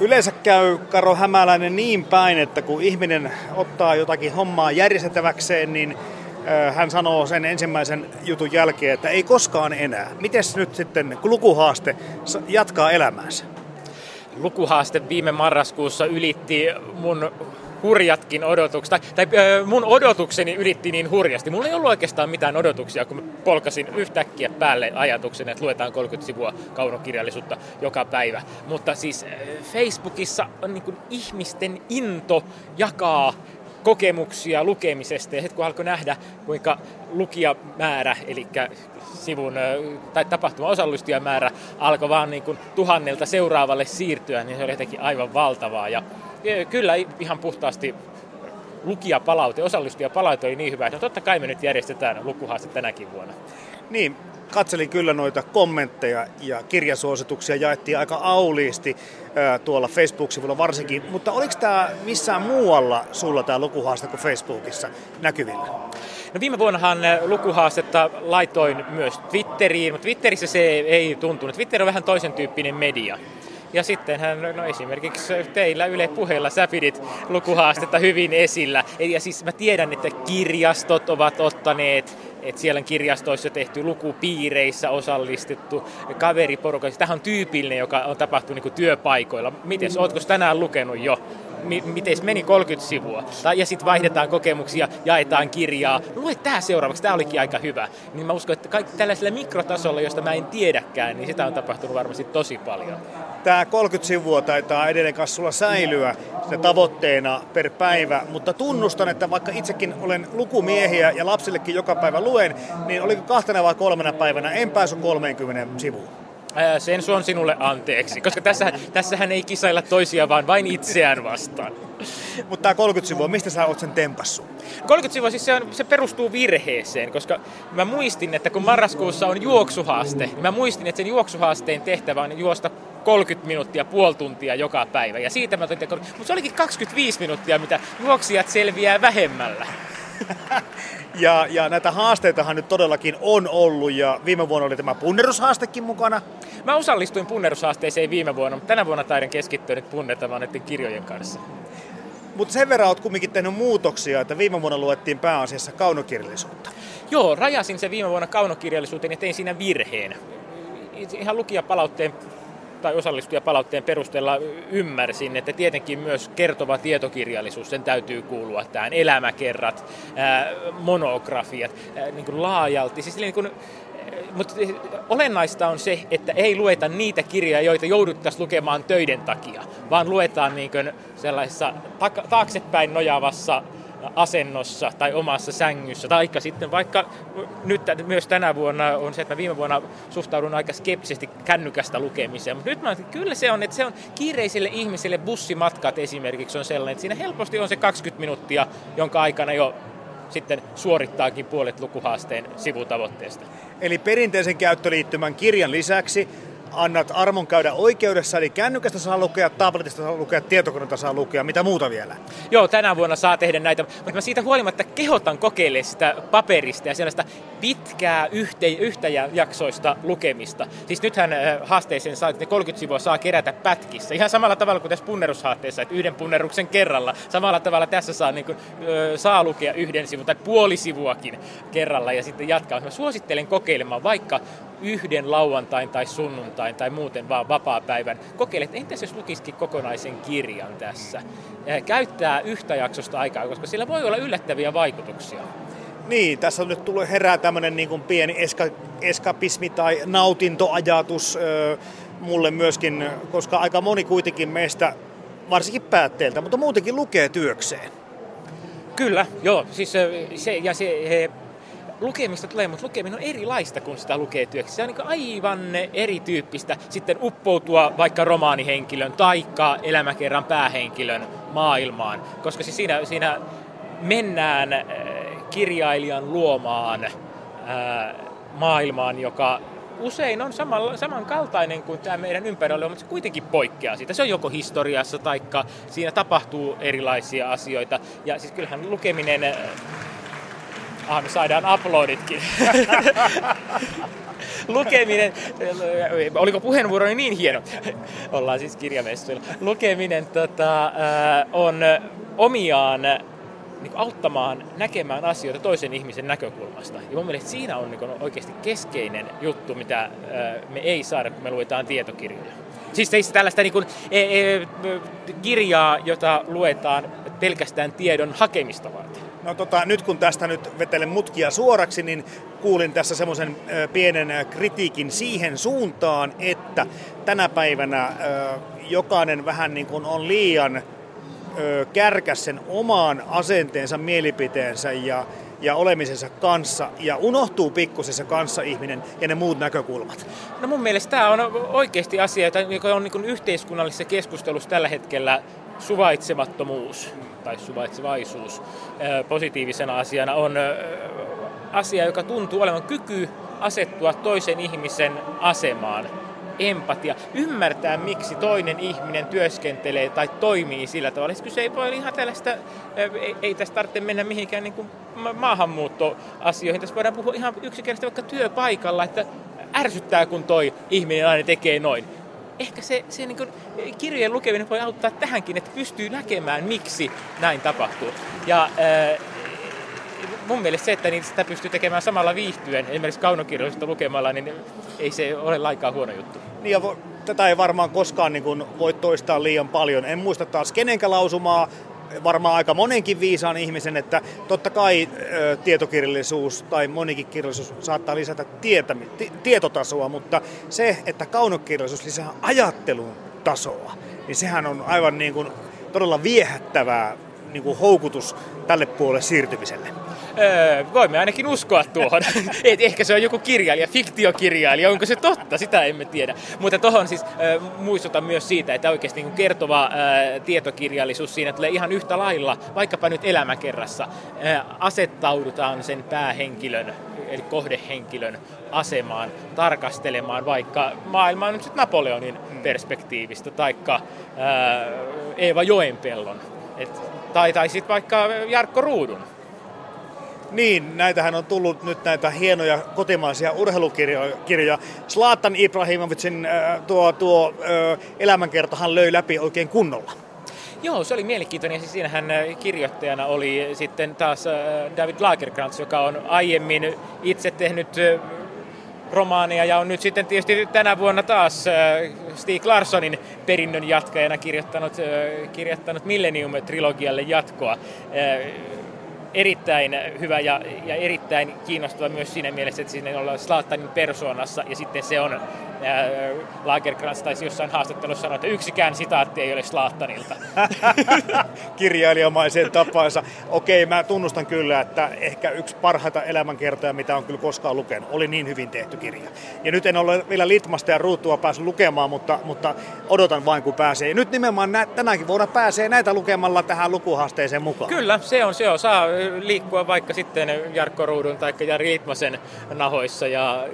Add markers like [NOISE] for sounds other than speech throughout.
Yleensä käy Karo Hämäläinen niin päin, että kun ihminen ottaa jotakin hommaa järjestettäväkseen, niin hän sanoo sen ensimmäisen jutun jälkeen, että ei koskaan enää. Miten nyt sitten lukuhaaste jatkaa elämäänsä? Lukuhaaste viime marraskuussa ylitti mun hurjatkin odotukset, tai, tai mun odotukseni ylitti niin hurjasti. Mulla ei ollut oikeastaan mitään odotuksia, kun mä polkasin yhtäkkiä päälle ajatuksen, että luetaan 30 sivua kaunokirjallisuutta joka päivä. Mutta siis Facebookissa on niin ihmisten into jakaa kokemuksia lukemisesta ja sitten kun alkoi nähdä, kuinka lukijamäärä, eli sivun tai tapahtuma osallistujamäärä alkoi vaan niin kuin tuhannelta seuraavalle siirtyä, niin se oli jotenkin aivan valtavaa. Ja kyllä ihan puhtaasti lukijapalaute, osallistujapalaute oli niin hyvä, että no totta kai me nyt järjestetään lukuhaaste tänäkin vuonna. Niin, katselin kyllä noita kommentteja ja kirjasuosituksia jaettiin aika auliisti tuolla Facebook-sivulla varsinkin, mutta oliko tämä missään muualla sulla tämä lukuhaaste kuin Facebookissa näkyvillä? No viime vuonnahan lukuhaastetta laitoin myös Twitteriin, mutta Twitterissä se ei tuntunut. Twitter on vähän toisen tyyppinen media. Ja sitten hän, no esimerkiksi teillä Yle puheella sä pidit lukuhaastetta hyvin esillä. Ja siis mä tiedän, että kirjastot ovat ottaneet että siellä on kirjastoissa tehty lukupiireissä osallistettu kaveriporukassa. Tähän on tyypillinen, joka on tapahtunut niin työpaikoilla. Miten, ootko tänään lukenut jo? Miten meni 30 sivua. Ja sitten vaihdetaan kokemuksia, jaetaan kirjaa. Lue tämä seuraavaksi, tämä olikin aika hyvä. Niin mä uskon, että kaikki tällaisella mikrotasolla, josta mä en tiedäkään, niin sitä on tapahtunut varmasti tosi paljon. Tämä 30 sivua taitaa edelleen kanssa sulla säilyä se tavoitteena per päivä, mutta tunnustan, että vaikka itsekin olen lukumiehiä ja lapsillekin joka päivä luen, niin oliko kahtena vai kolmena päivänä en päässyt 30 sivuun. Ää, sen suon sinulle anteeksi, koska tässä, tässähän ei kisailla toisia, vaan vain itseään vastaan. Mutta tämä 30 sivua, mistä sä oot sen tempassut? 30 sivua, siis se, on, se perustuu virheeseen, koska mä muistin, että kun marraskuussa on juoksuhaaste, niin mä muistin, että sen juoksuhaasteen tehtävä on juosta 30 minuuttia, puoli tuntia joka päivä. Ja siitä mä otin, mutta se olikin 25 minuuttia, mitä juoksijat selviää vähemmällä. Ja, ja näitä haasteitahan nyt todellakin on ollut ja viime vuonna oli tämä punnerushaastekin mukana. Mä osallistuin punnerushaasteeseen viime vuonna, mutta tänä vuonna taidan keskittyä nyt punnertamaan näiden kirjojen kanssa. Mutta sen verran olet kumminkin tehnyt muutoksia, että viime vuonna luettiin pääasiassa kaunokirjallisuutta. Joo, rajasin se viime vuonna kaunokirjallisuuteen ja tein siinä virheen. Ihan lukijapalautteen tai osallistujapalautteen perusteella ymmärsin, että tietenkin myös kertova tietokirjallisuus, sen täytyy kuulua tähän elämäkerrat, monografiat, niin kuin laajalti. Siis niin kuin, mutta olennaista on se, että ei lueta niitä kirjoja, joita jouduttaisiin lukemaan töiden takia, vaan luetaan niin sellaisessa taaksepäin nojaavassa asennossa tai omassa sängyssä. Tai sitten vaikka nyt myös tänä vuonna on se, että mä viime vuonna suhtaudun aika skeptisesti kännykästä lukemiseen. Mutta nyt mä että kyllä se on, että se on kiireisille ihmisille bussimatkat esimerkiksi on sellainen, että siinä helposti on se 20 minuuttia, jonka aikana jo sitten suorittaakin puolet lukuhaasteen sivutavoitteesta. Eli perinteisen käyttöliittymän kirjan lisäksi annat armon käydä oikeudessa, eli kännykästä saa lukea, tabletista saa lukea, tietokoneelta saa lukea, mitä muuta vielä? Joo, tänä vuonna saa tehdä näitä, mutta mä siitä huolimatta kehotan kokeilemaan sitä paperista ja sellaista pitkää yhtä, yhtäjaksoista lukemista. Siis nythän haasteeseen saa, että 30 sivua saa kerätä pätkissä. Ihan samalla tavalla kuin tässä punnerushaasteessa, että yhden punneruksen kerralla. Samalla tavalla tässä saa, niin kuin, saa lukea yhden sivun tai puoli sivuakin kerralla ja sitten jatkaa. Mä suosittelen kokeilemaan vaikka yhden lauantain tai sunnuntain tai muuten vaan vapaa-päivän. Kokeile, että entäs jos lukisikin kokonaisen kirjan tässä. Käyttää yhtä jaksosta aikaa, koska sillä voi olla yllättäviä vaikutuksia. Niin, tässä nyt tullut herää tämmöinen niin kuin pieni eska, eskapismi tai nautintoajatus ö, mulle myöskin, koska aika moni kuitenkin meistä, varsinkin päätteeltä, mutta muutenkin lukee työkseen. Kyllä, joo. Siis se, ja se, he, lukemista tulee, mutta lukeminen on erilaista, kun sitä lukee työksi. Se on niin aivan erityyppistä sitten uppoutua vaikka romaanihenkilön taikka elämäkerran päähenkilön maailmaan, koska siis siinä, siinä mennään kirjailijan luomaan ää, maailmaan, joka usein on samalla, samankaltainen kuin tämä meidän ympärillä, mutta se kuitenkin poikkeaa siitä. Se on joko historiassa tai siinä tapahtuu erilaisia asioita. Ja siis kyllähän lukeminen Ah, me saadaan uploaditkin. [LAUGHS] Lukeminen, oliko puheenvuoroni niin hieno? Ollaan siis kirjamessuilla. Lukeminen tota, on omiaan niin auttamaan näkemään asioita toisen ihmisen näkökulmasta. Ja mun mielestä siinä on niin oikeasti keskeinen juttu, mitä me ei saada, kun me luetaan tietokirjoja. Siis ei tällaista niin kuin, e, e, kirjaa, jota luetaan pelkästään tiedon hakemista varten. No tota, nyt kun tästä nyt vetelen mutkia suoraksi, niin kuulin tässä semmoisen pienen kritiikin siihen suuntaan, että tänä päivänä ö, jokainen vähän niin kuin on liian kärkäs sen omaan asenteensa, mielipiteensä ja, ja olemisensa kanssa ja unohtuu pikkusessa kanssa ihminen ja ne muut näkökulmat? No mun mielestä tämä on oikeasti asia, joka on niin yhteiskunnallisessa keskustelussa tällä hetkellä suvaitsemattomuus tai suvaitsevaisuus positiivisena asiana on asia, joka tuntuu olevan kyky asettua toisen ihmisen asemaan empatia, ymmärtää miksi toinen ihminen työskentelee tai toimii sillä tavalla. Kyse ei voi ihan tällaista, ei, ei tästä tarvitse mennä mihinkään niin kuin maahanmuuttoasioihin. Tässä voidaan puhua ihan yksinkertaisesti vaikka työpaikalla, että ärsyttää kun toi ihminen aina tekee noin. Ehkä se, se niin kirjojen lukeminen voi auttaa tähänkin, että pystyy näkemään, miksi näin tapahtuu. Ja äh, mun mielestä se, että niin sitä pystyy tekemään samalla viihtyen, esimerkiksi kaunokirjallisuutta lukemalla, niin ei se ole laikaa huono juttu. Niin ja tätä ei varmaan koskaan niin voi toistaa liian paljon. En muista taas kenenkä lausumaa, varmaan aika monenkin viisaan ihmisen, että totta kai ö, tietokirjallisuus tai monikin kirjallisuus saattaa lisätä tietä, t- tietotasoa, mutta se, että kaunokirjallisuus lisää ajattelun tasoa, niin sehän on aivan niin kuin todella viehättävää niin kuin houkutus tälle puolelle siirtymiselle. Öö, voimme ainakin uskoa tuohon. [LAUGHS] Et ehkä se on joku kirjailija, fiktiokirjailija, onko se totta, sitä emme tiedä. Mutta tuohon siis öö, muistutan myös siitä, että oikeasti niin kertova öö, tietokirjallisuus siinä tulee ihan yhtä lailla, vaikkapa nyt elämäkerrassa, öö, asettaudutaan sen päähenkilön, eli kohdehenkilön asemaan tarkastelemaan vaikka maailman nyt Napoleonin perspektiivistä, taikka Eeva Joenpellon, et, tai, tai sitten vaikka Jarkko Ruudun niin, näitähän on tullut nyt näitä hienoja kotimaisia urheilukirjoja. Zlatan Ibrahimovicin äh, tuo, tuo äh, elämänkertohan löi läpi oikein kunnolla. Joo, se oli mielenkiintoinen. Siis siinähän äh, kirjoittajana oli sitten taas David Lagerkrantz, joka on aiemmin itse tehnyt romaania ja on nyt sitten tietysti tänä vuonna taas Stig Larssonin perinnön jatkajana kirjoittanut, kirjoittanut Millennium-trilogialle jatkoa erittäin hyvä ja, ja erittäin kiinnostava myös siinä mielessä, että siinä ollaan Slaattanin persoonassa ja sitten se on Lagerkrantz taisi jossain haastattelussa sanoa, että yksikään sitaatti ei ole Slaattanilta. [LAUGHS] Kirjailijamaiseen tapansa. Okei, mä tunnustan kyllä, että ehkä yksi parhaita elämänkertoja, mitä on kyllä koskaan lukenut, oli niin hyvin tehty kirja. Ja nyt en ole vielä Litmasta ja Ruutua päässyt lukemaan, mutta, mutta odotan vain kun pääsee. Ja nyt nimenomaan nä- tänäkin vuonna pääsee näitä lukemalla tähän lukuhaasteeseen mukaan. Kyllä, se on, se on. Saa liikkua vaikka sitten Jarkko Ruudun tai Jari Litmasen nahoissa ja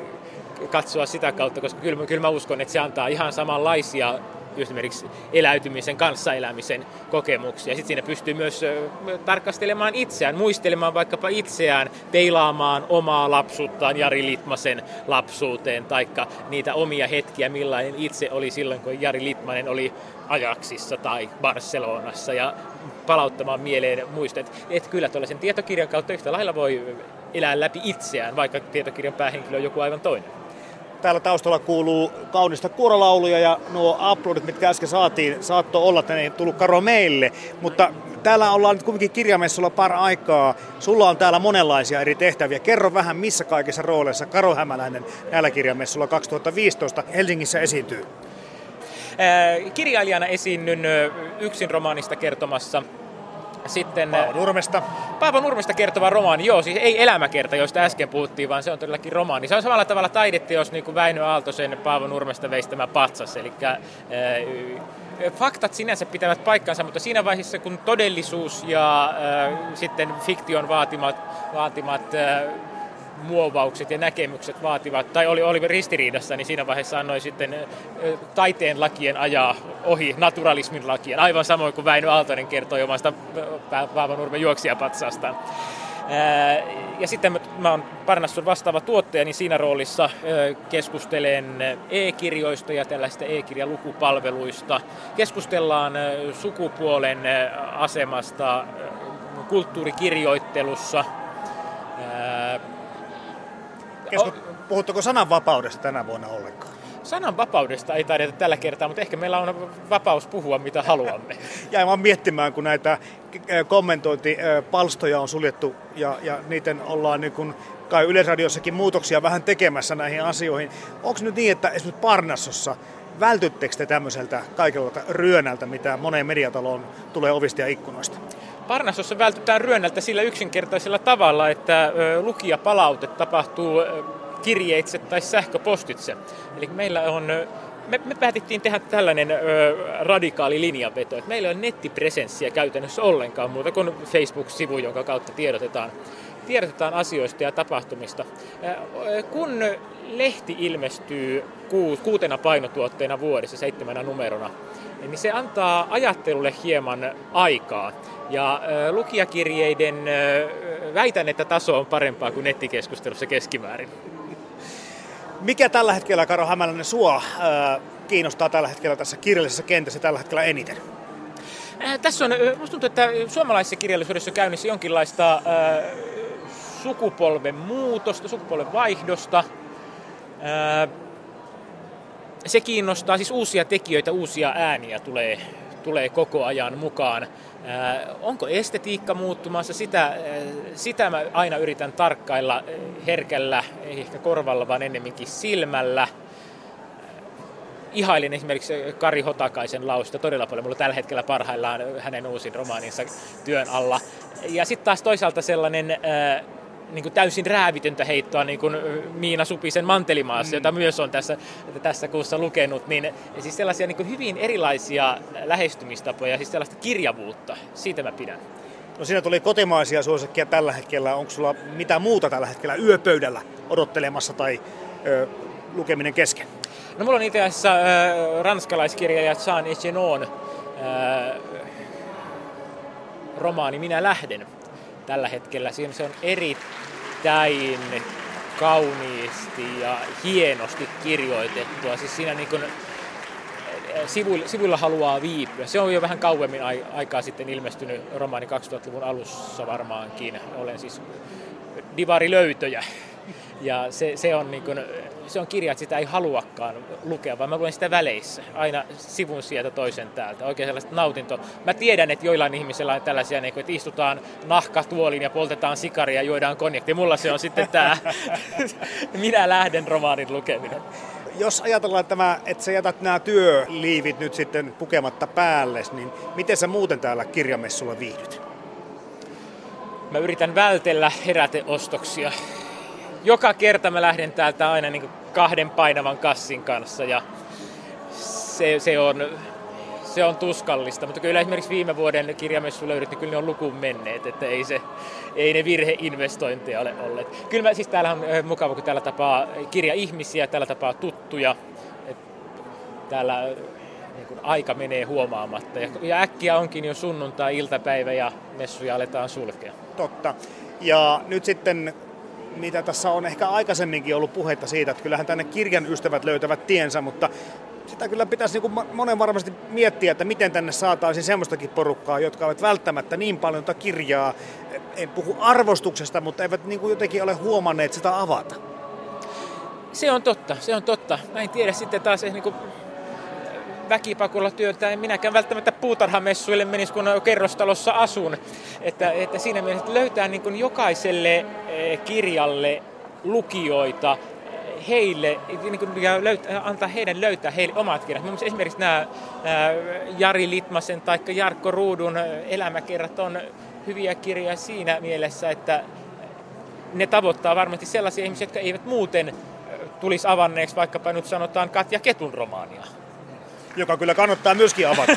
katsoa sitä kautta, koska kyllä, kyllä mä uskon, että se antaa ihan samanlaisia esimerkiksi eläytymisen, kanssaelämisen kokemuksia. Sitten siinä pystyy myös tarkastelemaan itseään, muistelemaan vaikkapa itseään, peilaamaan omaa lapsuuttaan Jari Litmasen lapsuuteen, taikka niitä omia hetkiä, millainen itse oli silloin, kun Jari Litmanen oli Ajaksissa tai Barcelonassa ja palauttamaan mieleen muistot. Että kyllä tuollaisen tietokirjan kautta yhtä lailla voi elää läpi itseään, vaikka tietokirjan päähenkilö on joku aivan toinen. Täällä taustalla kuuluu kaunista kuorolauluja ja nuo uploadit, mitkä äsken saatiin, saattoi olla, että ne ei tullut Karo meille. Mutta täällä ollaan nyt kuitenkin kirjamessulla par aikaa. Sulla on täällä monenlaisia eri tehtäviä. Kerro vähän, missä kaikissa rooleissa Karo Hämäläinen näillä kirjamessulla 2015 Helsingissä esiintyy. Kirjailijana esiinnyn yksin romaanista kertomassa sitten, Paavo Nurmesta. Paavo Nurmesta kertova romaani, joo, siis ei elämäkerta, josta äsken puhuttiin, vaan se on todellakin romaani. Se on samalla tavalla taideteos niin kuin Väinö Aaltosen Paavo Nurmesta veistämä patsas, eli äh, faktat sinänsä pitävät paikkansa, mutta siinä vaiheessa kun todellisuus ja äh, sitten fiktion vaatimat, vaatimat äh, muovaukset ja näkemykset vaativat, tai oli, oli ristiriidassa, niin siinä vaiheessa annoi sitten taiteen lakien ajaa ohi naturalismin lakien, aivan samoin kuin Väinö Aaltonen kertoi omasta Nurmen juoksijapatsastaan. Ja sitten mä oon Parnasson vastaava tuottaja, niin siinä roolissa keskustelen e-kirjoista ja tällaista e-kirjalukupalveluista. Keskustellaan sukupuolen asemasta kulttuurikirjoittelussa. Kesku... Puhutteko sananvapaudesta tänä vuonna ollenkaan? Sananvapaudesta ei taideta tällä kertaa, mutta ehkä meillä on vapaus puhua mitä haluamme. [LAUGHS] Jäin vaan miettimään, kun näitä kommentointipalstoja on suljettu ja, ja niiden ollaan niin kuin kai Yleisradiossakin muutoksia vähän tekemässä näihin asioihin. Onko nyt niin, että esimerkiksi Parnassossa vältyttekö te tämmöiseltä kaikenlaista ryönältä, mitä moneen mediataloon tulee ovista ja ikkunoista? Parnassossa vältytään ryönältä sillä yksinkertaisella tavalla, että lukijapalaute tapahtuu kirjeitse tai sähköpostitse. Eli meillä on me, me päätettiin tehdä tällainen ö, radikaali linjanveto, että meillä on nettipresenssiä käytännössä ollenkaan muuta kuin Facebook-sivu, jonka kautta tiedotetaan, tiedotetaan asioista ja tapahtumista. Kun lehti ilmestyy kuutena painotuotteena vuodessa, seitsemänä numerona, niin se antaa ajattelulle hieman aikaa. Ja lukijakirjeiden väitän, että taso on parempaa kuin nettikeskustelussa keskimäärin. Mikä tällä hetkellä, Karo Hämäläinen, sua kiinnostaa tällä hetkellä tässä kirjallisessa kentässä tällä hetkellä eniten? Tässä on, musta tuntuu, että suomalaisessa kirjallisuudessa on käynnissä jonkinlaista äh, sukupolven muutosta, sukupolven vaihdosta. Äh, se kiinnostaa, siis uusia tekijöitä, uusia ääniä tulee, tulee koko ajan mukaan. Äh, onko estetiikka muuttumassa? Sitä, äh, sitä mä aina yritän tarkkailla äh, herkällä, ei ehkä korvalla, vaan ennemminkin silmällä. Ihailin esimerkiksi Kari Hotakaisen lausta todella paljon. Mulla tällä hetkellä parhaillaan hänen uusin romaaninsa työn alla. Ja sitten taas toisaalta sellainen niin kuin täysin räävitöntä heittoa niin kuin Miina Supisen Mantelimaassa, mm. jota myös on tässä, tässä kuussa lukenut, niin siis sellaisia niin kuin hyvin erilaisia lähestymistapoja, siis sellaista kirjavuutta, siitä mä pidän. No siinä tuli kotimaisia suosikkia tällä hetkellä. Onko sulla mitä muuta tällä hetkellä yöpöydällä odottelemassa tai ö, lukeminen kesken? No mulla on itse asiassa äh, ranskalaiskirjailija Jean Echenon äh, romaani Minä lähden tällä hetkellä. Siinä se on erittäin kauniisti ja hienosti kirjoitettua. Siis siinä niin kuin, eh, sivuilla, sivuilla haluaa viipyä. Se on jo vähän kauemmin aikaa sitten ilmestynyt romaani 2000-luvun alussa varmaankin. Olen siis divarilöytöjä. Ja se, se, on niin kuin, se on kirja, että sitä ei haluakaan lukea, vaan mä luen sitä väleissä. Aina sivun sieltä toisen täältä. Oikein sellaista nautintoa. Mä tiedän, että joillain ihmisillä on tällaisia, niin kuin, että istutaan nahkatuoliin ja poltetaan sikaria ja juodaan konjakti. Mulla se on sitten tämä [LAUGHS] Minä lähden romaanin lukeminen. Jos ajatellaan tämä, että sä jätät nämä työliivit nyt sitten pukematta päälle, niin miten sä muuten täällä kirjamessulla viihdyt? Mä yritän vältellä heräteostoksia joka kerta mä lähden täältä aina niin kahden painavan kassin kanssa ja se, se, on, se on tuskallista, mutta kyllä esimerkiksi viime vuoden kirjamessulöydyt, niin kyllä ne on lukuun menneet, että ei, se, ei ne virheinvestointeja ole olleet. Kyllä mä, siis täällä on mukava, kun täällä tapaa kirja-ihmisiä, täällä tapaa tuttuja, täällä niin kuin aika menee huomaamatta. Ja, ja äkkiä onkin jo sunnuntai-iltapäivä ja messuja aletaan sulkea. Totta. Ja nyt sitten mitä tässä on ehkä aikaisemminkin ollut puhetta siitä, että kyllähän tänne kirjan ystävät löytävät tiensä, mutta sitä kyllä pitäisi niin monen varmasti miettiä, että miten tänne saataisiin semmoistakin porukkaa, jotka ovat välttämättä niin paljon kirjaa, en puhu arvostuksesta, mutta eivät niin kuin jotenkin ole huomanneet sitä avata. Se on totta, se on totta. Mä en tiedä sitten taas niin kuin väkipakolla työtä. En minäkään välttämättä puutarhamessuille menisi, kun kerrostalossa asun. Että, että siinä mielessä että löytää niin kuin jokaiselle eh, kirjalle lukijoita, heille, niin kuin, ja löytää, antaa heidän löytää heille omat kirjat. Mielestäni esimerkiksi nämä, nämä Jari Litmasen tai Jarkko Ruudun eh, elämäkerrat on hyviä kirjoja siinä mielessä, että ne tavoittaa varmasti sellaisia ihmisiä, jotka eivät muuten eh, tulisi avanneeksi vaikkapa nyt sanotaan Katja Ketun romaania joka kyllä kannattaa myöskin avata.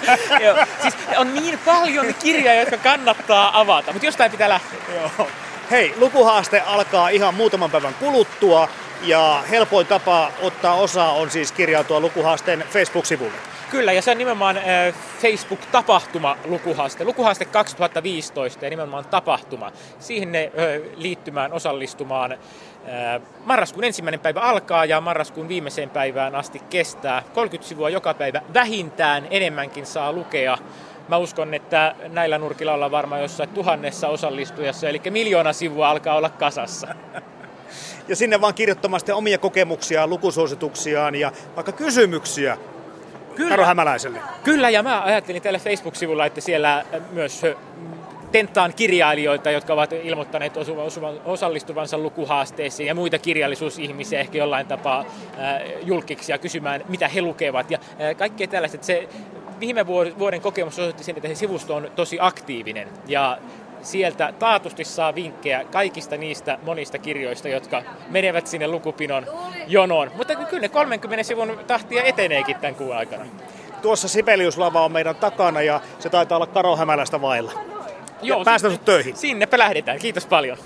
[LAUGHS] Joo, siis on niin paljon kirjoja, jotka kannattaa avata, mutta jostain pitää lähteä. Joo. Hei, lukuhaaste alkaa ihan muutaman päivän kuluttua ja helpoin tapa ottaa osaa on siis kirjautua lukuhaasteen Facebook-sivulle. Kyllä, ja se on nimenomaan äh, Facebook-tapahtuma lukuhaaste. Lukuhaaste 2015 ja nimenomaan tapahtuma. Siihen ne äh, liittymään, osallistumaan. Äh, marraskuun ensimmäinen päivä alkaa ja marraskuun viimeiseen päivään asti kestää. 30 sivua joka päivä vähintään enemmänkin saa lukea. Mä uskon, että näillä nurkilla ollaan varmaan jossain tuhannessa osallistujassa, eli miljoona sivua alkaa olla kasassa. Ja sinne vaan kirjoittamaan omia kokemuksia, lukusuosituksiaan ja vaikka kysymyksiä Kyllä. Karo Hämäläiselle. Kyllä, ja mä ajattelin tällä Facebook-sivulla, että siellä myös tentaan kirjailijoita, jotka ovat ilmoittaneet osallistuvansa lukuhaasteisiin ja muita kirjallisuusihmisiä ehkä jollain tapaa julkiksi ja kysymään, mitä he lukevat ja kaikkea tällaista. Se viime vuoden kokemus osoitti sen, että se sivusto on tosi aktiivinen ja sieltä taatusti saa vinkkejä kaikista niistä monista kirjoista, jotka menevät sinne lukupinon jonoon. Mutta kyllä ne 30 sivun tahtia eteneekin tämän kuun aikana. Tuossa Sibeliuslava on meidän takana ja se taitaa olla Karo Hämälästä vailla. Joo, päästään sinne, töihin. Sinnepä lähdetään. Kiitos paljon.